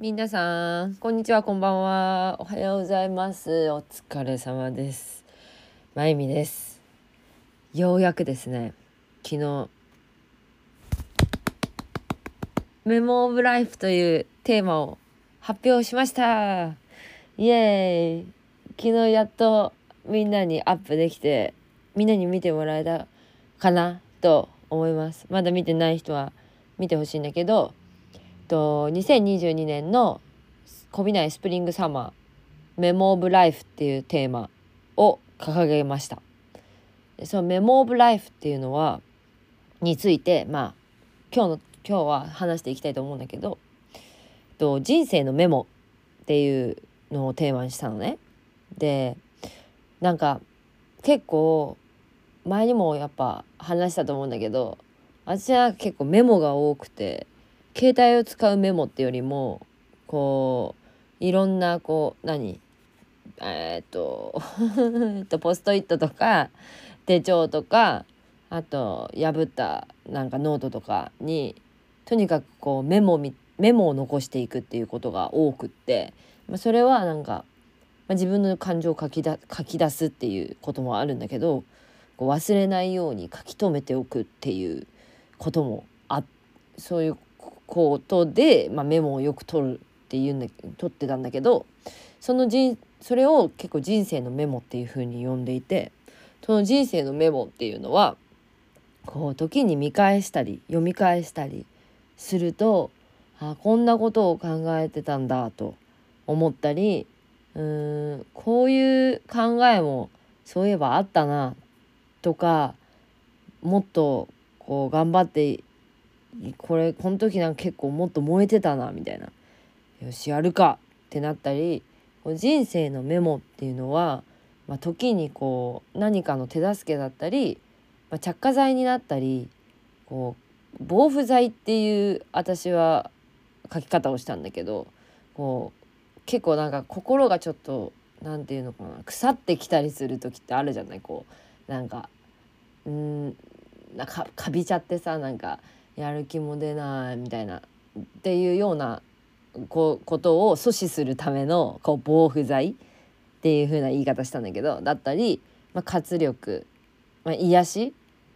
皆さん、こんにちは、こんばんは。おはようございます。お疲れ様です。まゆみです。ようやくですね、昨日、メモオブライフというテーマを発表しました。イエーイ。昨日やっとみんなにアップできて、みんなに見てもらえたかなと思います。まだ見てない人は見てほしいんだけど、と2022年のこびないスプリングサマーメモオブライフっていうテーマを掲げました。そのメモオブライフっていうのはについてまあ今日の今日は話していきたいと思うんだけどと人生のメモっていうのをテーマにしたのね。でなんか結構前にもやっぱ話したと思うんだけど私は結構メモが多くて携帯を使うメモってよりもこういろんなこう何？えーっとポストイットとか手帳とかあと破ったなんかノートとかにとにかくこうメモメモを残していくっていうことが多くって、まあ、それはなんか、まあ、自分の感情を書きだ書き出すっていうこともあるんだけどこう忘れないように書き留めておくっていうこともあそういうことで、まあ、メモをよく取るっていうんだ取ってたんだけどその人それを結構人生のメモっていう風に呼んでいてその人生のメモっていうのはこう時に見返したり読み返したりするとあこんなことを考えてたんだと思ったりうーんこういう考えもそういえばあったなとかもっとこう頑張ってこれこの時なんか結構もっと燃えてたなみたいな。よしやるかってなったり人生のメモっていうのは、まあ、時にこう何かの手助けだったり、まあ、着火剤になったりこう防腐剤っていう私は書き方をしたんだけどこう結構なんか心がちょっと何て言うのかな腐ってきたりする時ってあるじゃない。こうなんかうんなんかかびちゃってさなんかやる気も出ないみたいなっていうようなこことを阻止するためのこう防腐剤っていう風な言い方したんだけどだったり、まあ、活力、まあ、癒し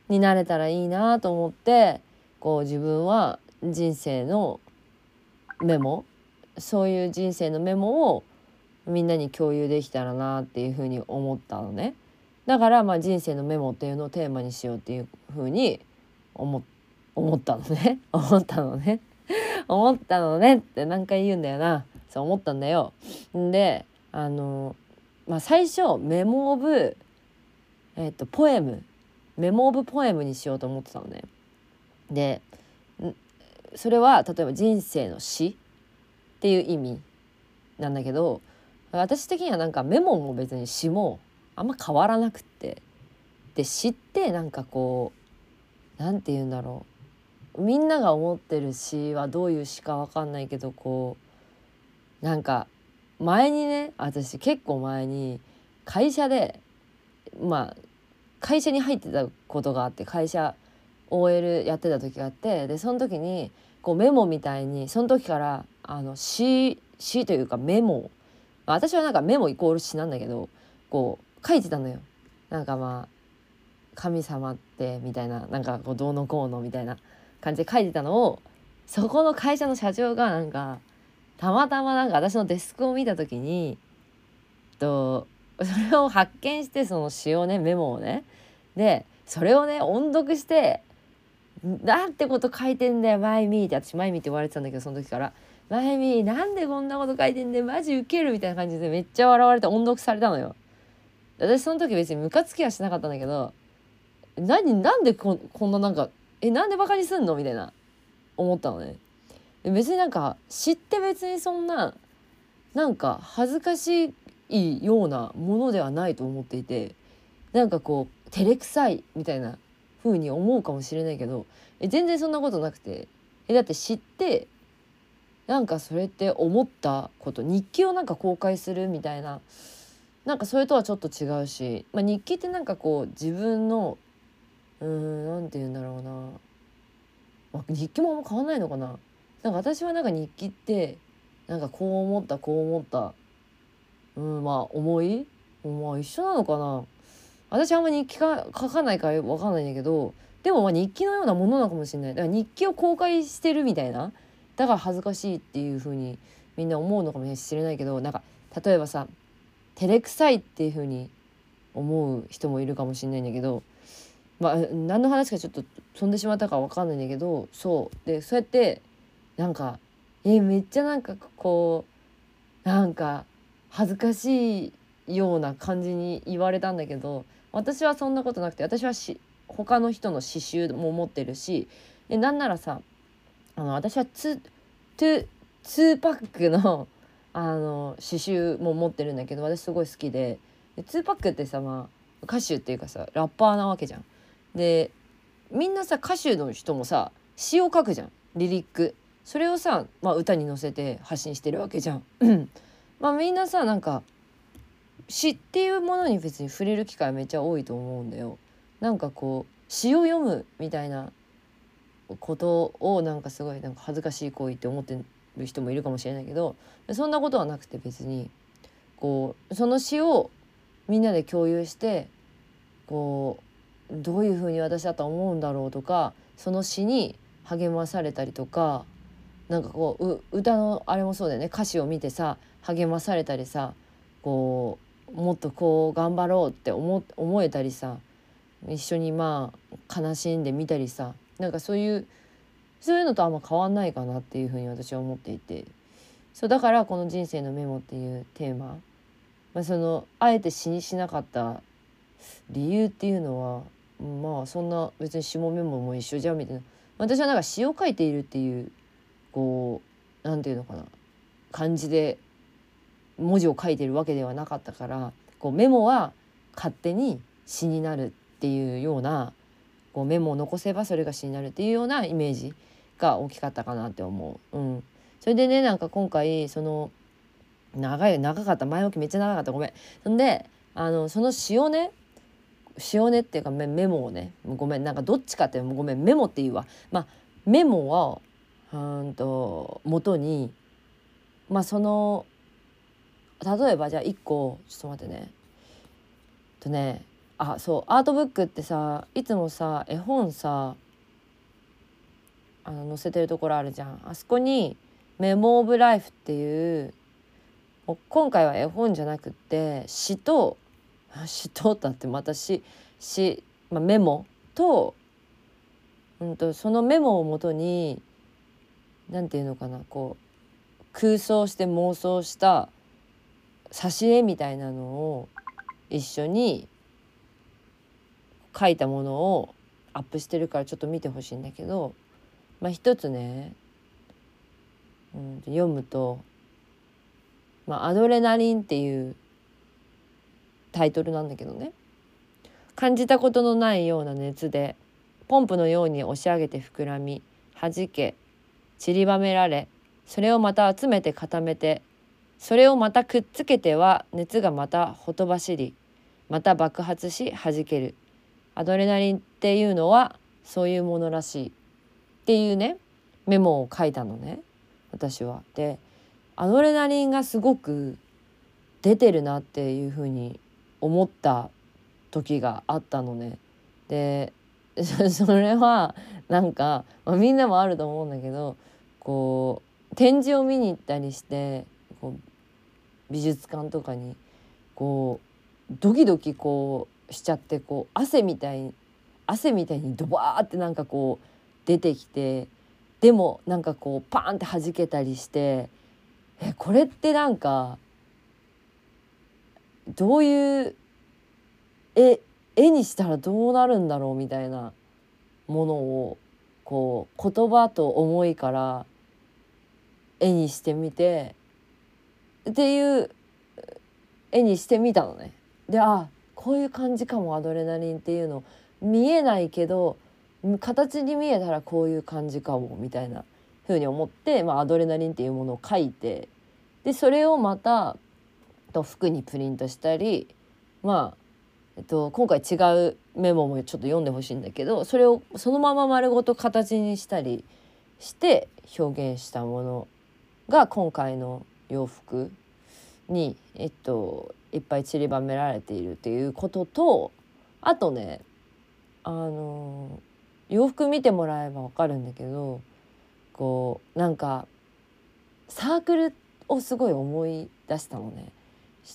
になれたらいいなと思ってこう自分は人生のメモそういう人生のメモをみんなに共有できたらなっていう風に思ったのね。だからまあ人生のメモっていうのをテーマにしようっていう風に思っ思ったのね。思ったのね。思ったのねって何回言うんだよな。そう思ったんだよ。であのまあ最初メモオブえっ、とポエム。メモオブポエムにしようと思ってたのね。でそれは例えば人生の詩っていう意味なんだけど私的にはなんかメモも別に詩もあんま変わらなくって。で詩ってなんかこうなんて言うんだろう。みんなが思ってる詩はどういう詩か分かんないけどこうなんか前にね私結構前に会社でまあ会社に入ってたことがあって会社 OL やってた時があってでその時にこうメモみたいにその時からあの詩詩というかメモ私はなんかメモイコール詩なんだけどこう書いてたのよ。なんかまあ神様ってみたいななんかこうどうのこうのみたいな感じで書いてたのをそこの会社の社長がなんかたまたまなんか私のデスクを見た時にとそれを発見してその詩をねメモをねでそれをね音読して「なんてこと書いてんだよマイミー」って私マイミーって言われてたんだけどその時から「マイミーなんでこんなこと書いてんだよマジウケる」みたいな感じでめっちゃ笑われて音読されたのよ。私その時別にムカつきはしなかったんだけど何なんでここんななんかえなんでバカにすんの？みたいな思ったのね。別になんか知って別にそんななんか恥ずかしいようなものではないと思っていてなんかこう照れくさいみたいな風に思うかもしれないけどえ全然そんなことなくてえだって知ってなんかそれって思ったこと日記をなんか公開するみたいななんかそれとはちょっと違うし、まあ、日記ってなんかこう自分のうーんなんて言うんだろうな、まあ、日記もあんま変わんないのかな。なんか私はなんか日記ってなんかこう思ったこう思った。うんまあ思いまあ一緒なのかな。私あんま日記か書かないから分かんないんだけどでもまあ日記のようなものなのかもしれない。だから日記を公開してるみたいな。だから恥ずかしいっていう風にみんな思うのかもしれないけどなんか例えばさ照れくさいっていう風に思う人もいるかもしれないんだけどまあ何の話かちょっと飛んでしまったか分かんないんだけどそうでそうやってなんかえめっちゃなんかこうなんか恥ずかしいような感じに言われたんだけど私はそんなことなくて私はし他の人の刺繍も持ってるしでなんならさあの私はツー2パックのあの詩集も持ってるんだけど私すごい好きでで2パックってさまあ歌手っていうかさラッパーなわけじゃん。でみんなさ歌手の人もさ詩を書くじゃんリリック。それをさ、まあ、歌に乗せて発信してるわけじゃん。まあみんなさなんか詩っていうものに別に触れる機会めっちゃ多いと思うんだよ。なんかこう詩を読むみたいなことをなんかすごいなんか恥ずかしい行為って思ってる人もいるかもしれないけどそんなことはなくて別にこうその詩をみんなで共有してこうどういうふうに私だと思うんだろうとかその詩に励まされたりとかなんかこう歌のあれもそうだよね。歌詞を見てさ励まされたりさこうもっとこう頑張ろうって思思えたりさ一緒にまあ悲しんでみたりさなんかそういうそういうのとあんま変わんないかなっていうふうに私は思っていて。そうだからこの「人生のメモ」っていうテーマ、まあ、そのあえて詩にしなかった理由っていうのはまあそんな別に詩もメモも一緒じゃんみたいな私はなんか詩を書いているっていうこう何て言うのかな感じで文字を書いてるわけではなかったからこうメモは勝手に詩になるっていうようなこうメモを残せばそれが詩になるっていうようなイメージが大きかったかなって思う。うん、それでねなんか今回その長い長かった前置きめっちゃ長かったごめん。んであのその詩をね詩をねっていうかメモをね。ごめんなんかどっちかってごめんメモっていうわ。まあメモはうんと元にまあその例えばじゃあ1個ちょっと待ってね。とねあそうアートブックってさいつもさ絵本さあの載せてるところあるじゃん。あそこに「メモ・オブ・ライフ」っていう今回は絵本じゃなくって詩と詩とだってまた詩詩、まあ、メモと,、うんと、そのメモをもとに何て言うのかなこう空想して妄想した挿絵みたいなのを一緒に書いたものをアップしてるからちょっと見てほしいんだけど、まあ、一つね、うん、読むと、まあ「アドレナリン」っていうタイトルなんだけどね。感じたことのないような熱でポンプのように押し上げて膨らみ弾け散りばめられそれをまた集めて固めてそれをまたくっつけては熱がまたほとばしりまた爆発し弾ける。アドレナリンっていうのはそういうものらしい。っていうねメモを書いたのね私は。でアドレナリンがすごく出てるなっていうふうに思った時があったのね。で それはなんか、まあ、みんなもあると思うんだけどこう展示を見に行ったりしてこう美術館とかにこうドキドキこうしちゃってこう汗みたい汗みたいにドバーってなんかこう出てきてでもなんかこうパーンって弾けたりしてえこれってなんかどういう絵絵にしたらどうなるんだろうみたいなものをこう言葉と思いから絵にしてみてっていう絵にしてみたのね。であこういう感じかもアドレナリンっていうの見えないけど形に見えたらこういう感じかもみたいなふうに思って、まあ、アドレナリンっていうものを書いてでそれをまたと服にプリントしたりまあ、えっと、今回違うメモもちょっと読んでほしいんだけどそれをそのまま丸ごと形にしたりして表現したものが今回の洋服に、えっと、いっぱい散りばめられているっていうこととあとねあの洋服見てもらえば分かるんだけどこうなんかサークルをすごい思い出したのね。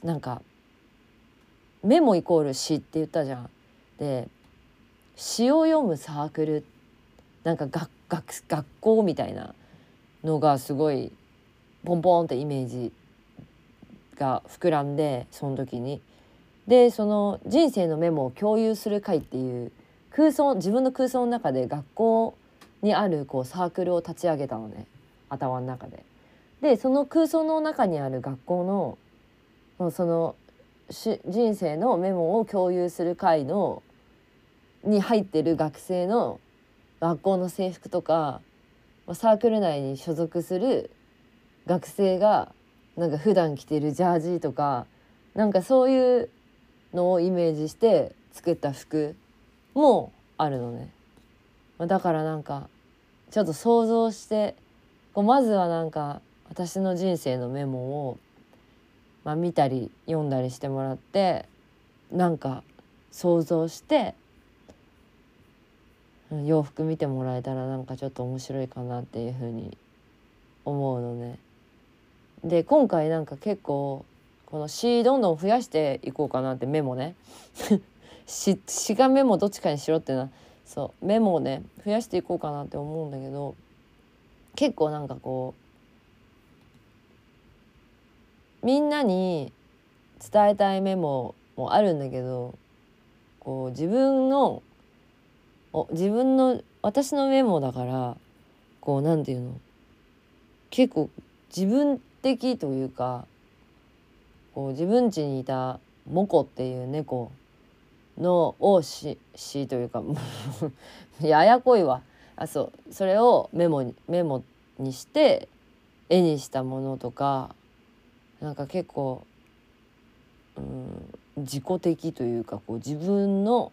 なんかメモイコール詩って言ったじゃん。で詩を読むサークルなんか学学学校みたいなのがすごいポンポンってイメージが膨らんでその時に。でその人生のメモを共有する会っていう空想自分の空想の中で学校にあるこうサークルを立ち上げたのね頭の中で。でその空想の中にある学校のもうその人生のメモを共有する会のに入ってる学生の学校の制服とかサークル内に所属する学生がなんか普段着てるジャージとかなんかそういうのをイメージして作った服もあるのね。だからなんかちょっと想像してこうまずはなんか私の人生のメモを、まあ、見たり読んだりしてもらってなんか想像して洋服見てもらえたらなんかちょっと面白いかなっていうふうに思うのね。で今回なんか結構この詩どんどん増やしていこうかなってメモね 詩詩がメモどっちかにしろってなそうメモをね増やしていこうかなって思うんだけど結構なんかこうみんなに伝えたいメモもあるんだけどこう自分のお自分の私のメモだからこうなんていうの？結構自分的というかこう自分家にいたモコっていう猫のをししというか ややこいわ。あそう。それをメモにメモにして絵にしたものとかなんか結構、うん、自己的というかこう自分の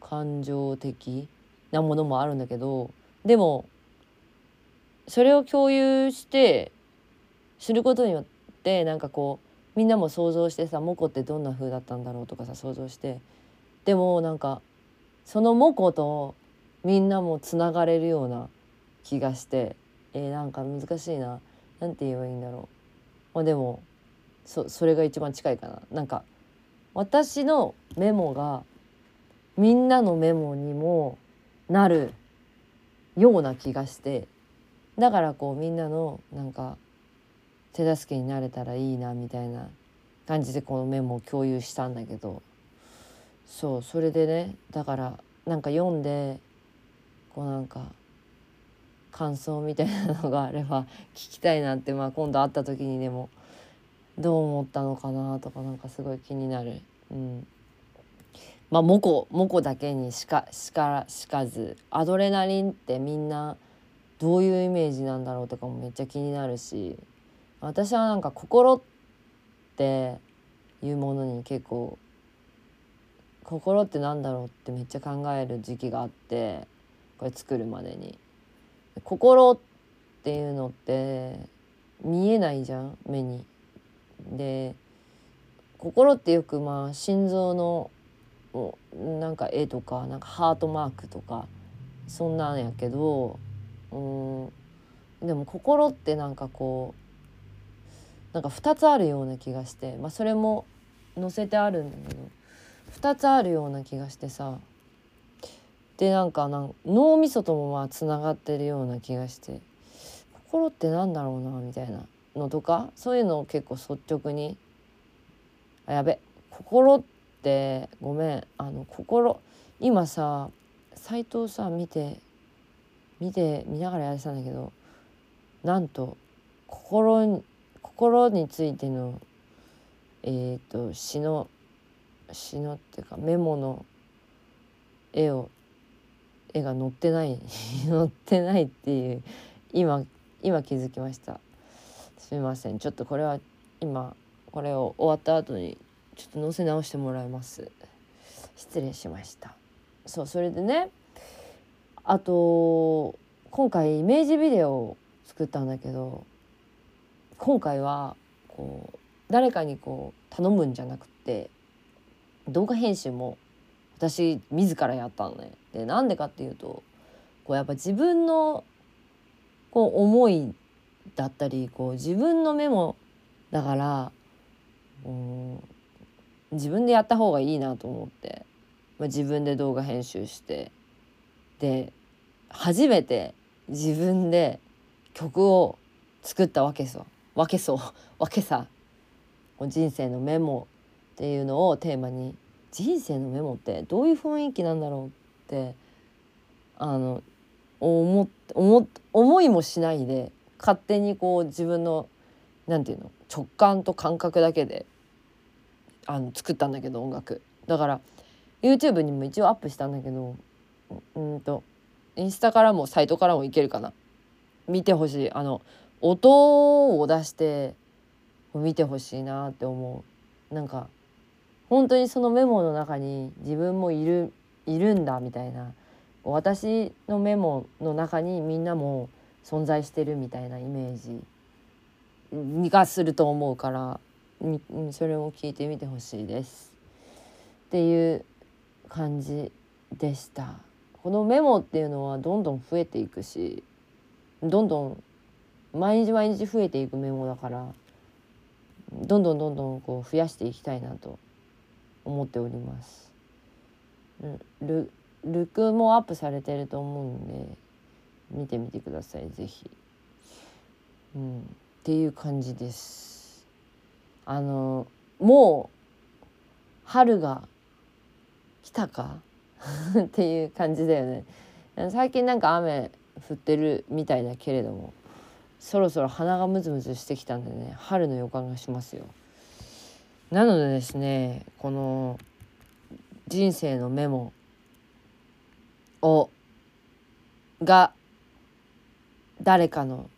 感情的なものもあるんだけどでもそれを共有してすることによってなんかこうみんなも想像してさモコってどんな風だったんだろうとかさ想像してでもなんかそのモコとみんなもつながれるような気がしてえー、なんか難しいな。何て言えばいいんだろう、まあ、でもそそれが一番近いかな。なんか私のメモがみんなのメモにもなるような気がしてだからこうみんなのなんか手助けになれたらいいなみたいな感じでこのメモを共有したんだけど。そうそれでねだからなんか読んでこうなんか感想みたいなのがあれば聞きたいなって、まあ、今度会った時にでもどう思ったのかなとかなんかすごい気になる。うんまあ、モコモコだけにしかしかしかずアドレナリンってみんなどういうイメージなんだろうとかもめっちゃ気になるし私はなんか心っていうものに結構心ってなんだろうってめっちゃ考える時期があってこれ作るまでに。心っていうのって見えないじゃん目に。で心ってよくまあ心臓のなんか絵とかなんかハートマークとかそんなんやけどうんでも心ってなんかこうなんか2つあるような気がして、まあ、それも載せてあるんだけど2つあるような気がしてさでなんかなん脳みそともまあつながってるような気がして心ってなんだろうなみたいなのとかそういうのを結構率直にあやべ心ってごめんあの心今さ斎藤さ見て見て見ながらやってたんだけどなんと心心についてのえっ、ー、と詩の詩のっていうかメモの絵を絵が載ってない 載ってないっていう今今気づきました。すみません。ちょっとこれは今これを終わった後にちょっと載せ直してもらいます。失礼しました。そうそれでねあと今回イメージビデオを作ったんだけど今回はこう誰かにこう頼むんじゃなくて動画編集も私自らやったのね。でなんでかっていうとこうやっぱ自分のこう思いだったりこう自分のメモだからうん自分でやった方がいいなと思って、まあ、自分で動画編集してで初めて自分で曲を作ったわけさわけそうわけさ人生のメモっていうのをテーマに人生のメモってどういう雰囲気なんだろうってあの思思思いもしないで勝手にこう自分の何て言うの直感と感覚だけであの作ったんだけど音楽。だから YouTube にも一応アップしたんだけどうんとインスタからもサイトからもいけるかな。見てほしい。あの音を出して見てほしいなって思う。なんか本当にそのメモの中に自分もいるいるんだみたいな。私のメモの中にみんなも存在してるみたいなイメージがすると思うからそれも聞いてみてほしいです。っていう感じでした。このメモっていうのはどんどん増えていくしどんどん毎日毎日増えていくメモだからどんどんどんどんこう増やしていきたいなと思っております。ルルクもアップされてると思うんで見てみてください是非。うん、っていう感じです。あのもう春が来たか？っていう感じだよね。最近なんか雨降ってるみたいだけれどもそろそろ鼻がムズムズしてきたんでね春の予感がしますよ。なのでですねこの人生のメモをが誰かの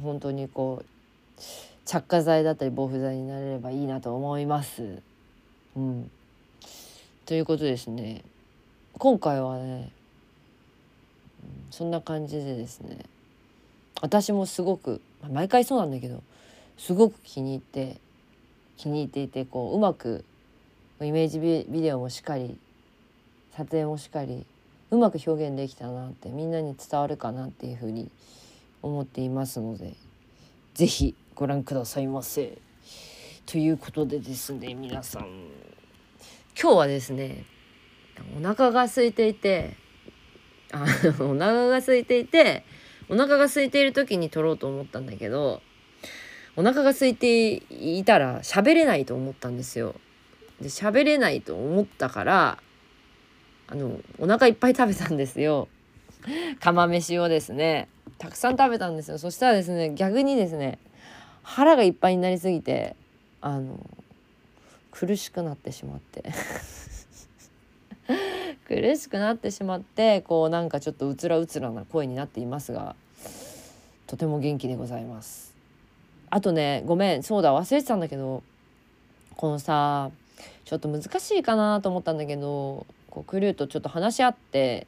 本当にこう着火剤だったり防腐剤になれればいいなと思います。うん、ということですね今回はねそんな感じでですね私もすごく毎回そうなんだけどすごく気に入って気に入っていてこううまくイメージビデオもしっかり撮影もしっかりうまく表現できたなってみんなに伝わるかなっていうふうに思っていますので是非ご覧くださいませ。ということでですね皆さん今日はですねお腹が空いていてあお腹が空いていてお腹が空いている時に撮ろうと思ったんだけどお腹が空いていたら喋れないと思ったんですよ。で喋れないと思ったからあのお腹いっぱい食べたんですよ。釜飯をですねたくさん食べたんですよそしたらですね逆にですね腹がいっぱいになりすぎてあの苦しくなってしまって 苦しくなってしまってこうなんかちょっとうつらうつらな声になっていますがとても元気でございます。あとねごめんそうだ忘れてたんだけどこのさちょっと難しいかなと思ったんだけどこうクルーとちょっと話し合って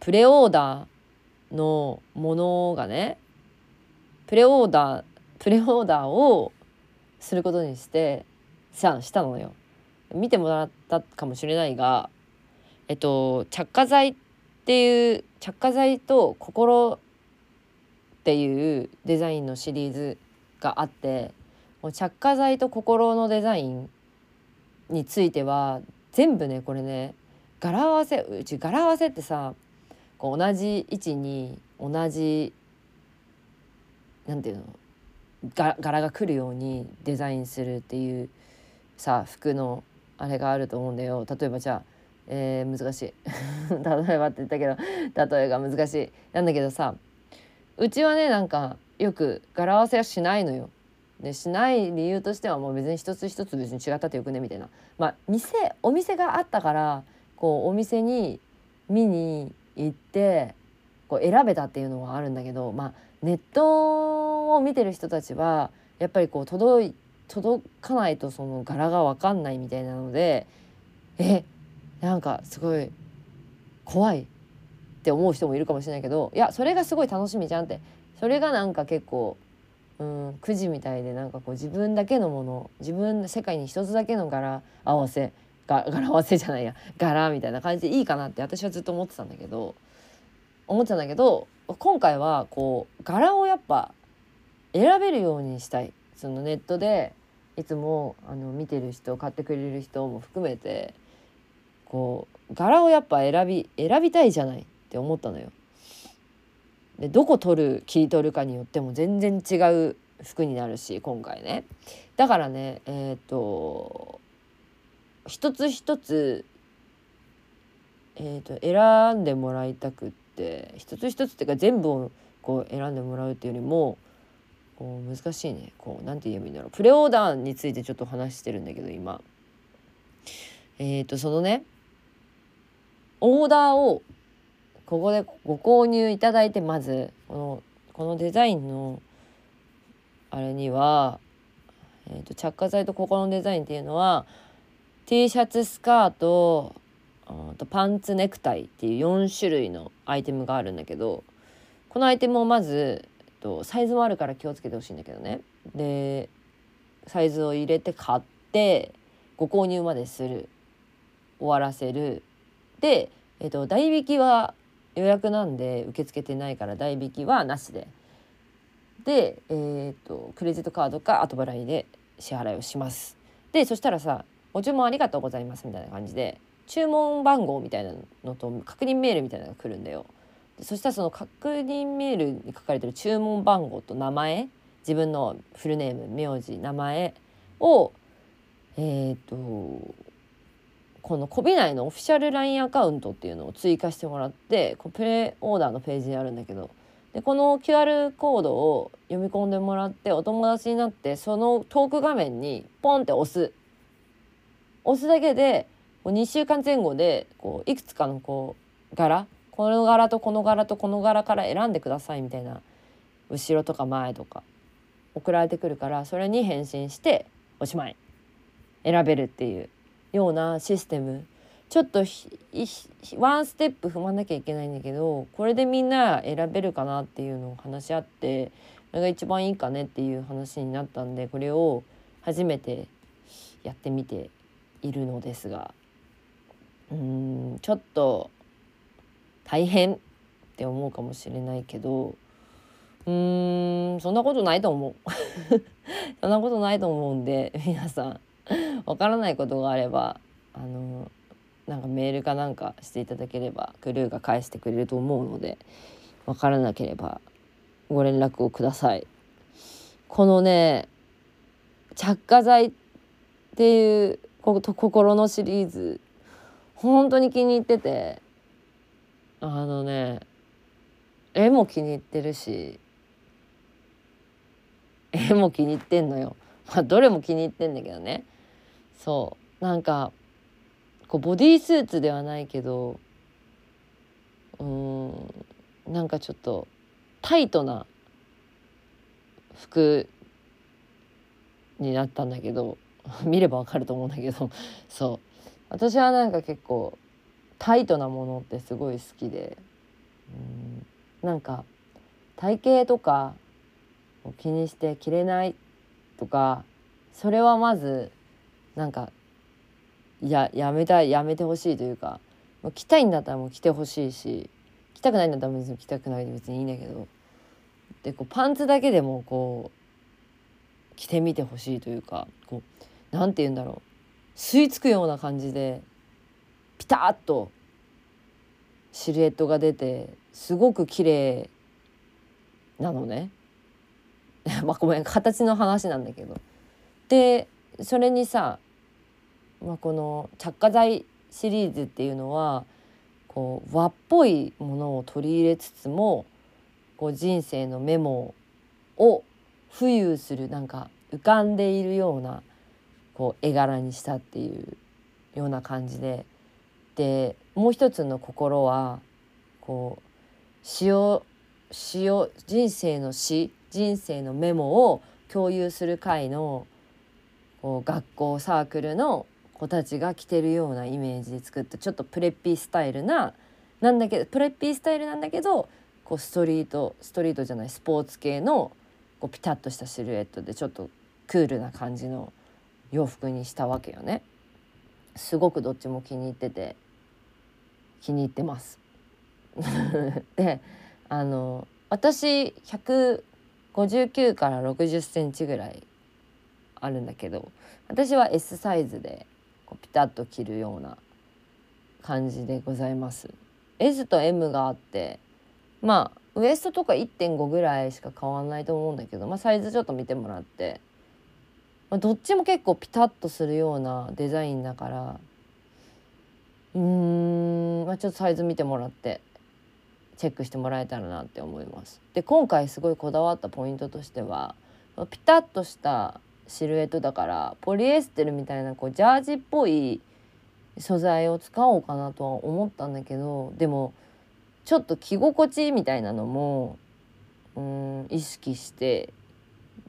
プレオーダーのものがねプレオーダープレオーダーをすることにしてさしたのよ。見てもらったかもしれないがえっと着火剤っていう着火剤と心っていうデザインのシリーズがあってもう着火剤と心のデザインについては全部ねこれね柄合わせうち柄合わせってさこう同じ位置に同じなんていうの柄が来るようにデザインするっていうさ服のあれがあると思うんだよ。例えばじゃあ、えー、難しい。例えばって言ったけど例えが難しい。なんだけどさうちはねなんかよく柄合わせはしないのよ。でしない理由としてはもう別に一つ一つ別に違ったってよくねみたいな。まあ店お店があったからこうお店に見に行ってこう選べたっていうのはあるんだけど、まあ、ネットを見てる人たちはやっぱりこう届い届かないとその柄が分かんないみたいなのでえなんかすごい怖いって思う人もいるかもしれないけどいやそれがすごい楽しみじゃんってそれがなんか結構うんくじみたいでなんかこう自分だけのもの自分世界に一つだけの柄合わせが柄合わせじゃないや柄みたいな感じでいいかなって私はずっと思ってたんだけど思ってたんだけど今回はこう柄をやっぱ選べるようにしたいそのネットでいつもあの見てる人買ってくれる人も含めてこう柄をやっぱ選び選びたいじゃないって思ったのよ。でどこ取る切り取るかによっても全然違う服になるし今回ね。だからねえっ、ー、と一つ一つ、えーと、選んでもらいたくって一つ一つっていうか全部をこう選んでもらうっていうよりもこう難しいね。こうなんて言えばいいんだろう。プレオーダーについてちょっと話してるんだけど今。えっ、ー、とそのねオーダーをここでご購入いただいてまずこのこのデザインのあれには、えーと、着火剤とここのデザインっていうのは T シャツスカートとパンツネクタイっていう4種類のアイテムがあるんだけどこのアイテムをまずとサイズもあるから気をつけてほしいんだけどね。でサイズを入れて買ってご購入までする。終わらせる。で、えーと代引きは予約なんで受け付けてないから代引きはなしで。で、えーと、クレジットカードか後払いで支払いをします。でそしたらさ「ご注文ありがとうございます」みたいな感じで注文番号みたいなのと確認メールみたいなのが来るんだよ。そしたらその確認メールに書かれてる注文番号と名前自分のフルネーム名字名前をえっ、とこのコビ内のオフィシャル LINE アカウントっていうのを追加してもらってこうプレイオーダーのページにあるんだけどでこの QR コードを読み込んでもらってお友達になってそのトーク画面にポンって押す。押すだけでこう2週間前後でこういくつかのこう柄この柄とこの柄とこの柄から選んでくださいみたいな後ろとか前とか送られてくるからそれに返信しておしまい。選べるっていう。ようなシステム。ちょっとワンステップ踏まなきゃいけないんだけどこれでみんな選べるかなっていうのを話し合ってこれが一番いいかねっていう話になったんでこれを初めてやってみているのですが。うんちょっと大変って思うかもしれないけどうーんそんなことないと思う。そんなことないと思うんで皆さん。わからないことがあればあのなんかメールかなんかしていただければクルーが返してくれると思うのでわからなければご連絡をください。このね着火剤っていう心のシリーズ本当に気に入っててあのね絵も気に入ってるし絵も気に入ってんのよ。まあどれも気に入ってんだけどね。そう。なんかこうボディースーツではないけどうんなんかちょっとタイトな服になったんだけど 見ればわかると思うんだけどそう。私はなんか結構タイトなものってすごい好きでうんなんか体型とかを気にして着れないとかそれはまずなんかややめたいやめてほしいというかもう着たいんだったらもう着てほしいし着たくないんだったら別に着たくないで別にいいんだけどでこうパンツだけでもこう着てみてほしいというかこうなんて言うんだろう吸い付くような感じでピタッとシルエットが出てすごく綺麗なのね。まあごめん形の話なんだけど。でそれにさ、まあ、この着火剤シリーズっていうのはこう和っぽいものを取り入れつつもこう人生のメモを浮遊するなんか浮かんでいるようなこう絵柄にしたっていうような感じででもう一つの心はこう詩を詩を人生の詩人生のメモを共有する会のこう学校サークルの子たちが着てるようなイメージで作ったちょっとプレッピースタイルななんだけどプレッピースタイルなんだけどこうストリートストリートじゃないスポーツ系のこうピタッとしたシルエットでちょっとクールな感じの洋服にしたわけよね。すごくどっちも気に入ってて気に入ってます。であの私59から60センチぐらいあるんだけど私は S サイズでこうピタッと着るような感じでございます。S と M があってまあウエストとか1.5ぐらいしか変わんないと思うんだけど、まあ、サイズちょっと見てもらって、まあ、どっちも結構ピタッとするようなデザインだからうーん、まあ、ちょっとサイズ見てもらってチェックしてもらえたらなって思います。で今回すごいこだわったポイントとしてはピタッとしたシルエットだからポリエステルみたいなこうジャージっぽい素材を使おうかなとは思ったんだけどでもちょっと着心地みたいなのもうん意識して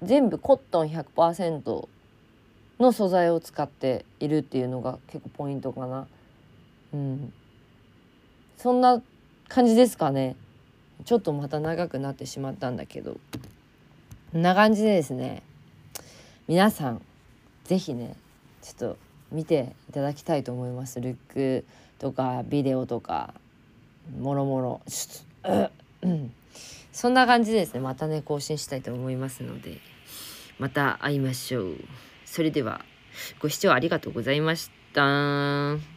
全部コットン100%の素材を使っているっていうのが結構ポイントかな。うん、そんな感じですかね。ちょっとまた長くなってしまったんだけど。こんな感じでですね。皆さん是非ねちょっと見ていただきたいと思います。ルックとかビデオとかもろもろ。そんな感じでですねまたね更新したいと思いますのでまた会いましょう。それではご視聴ありがとうございました。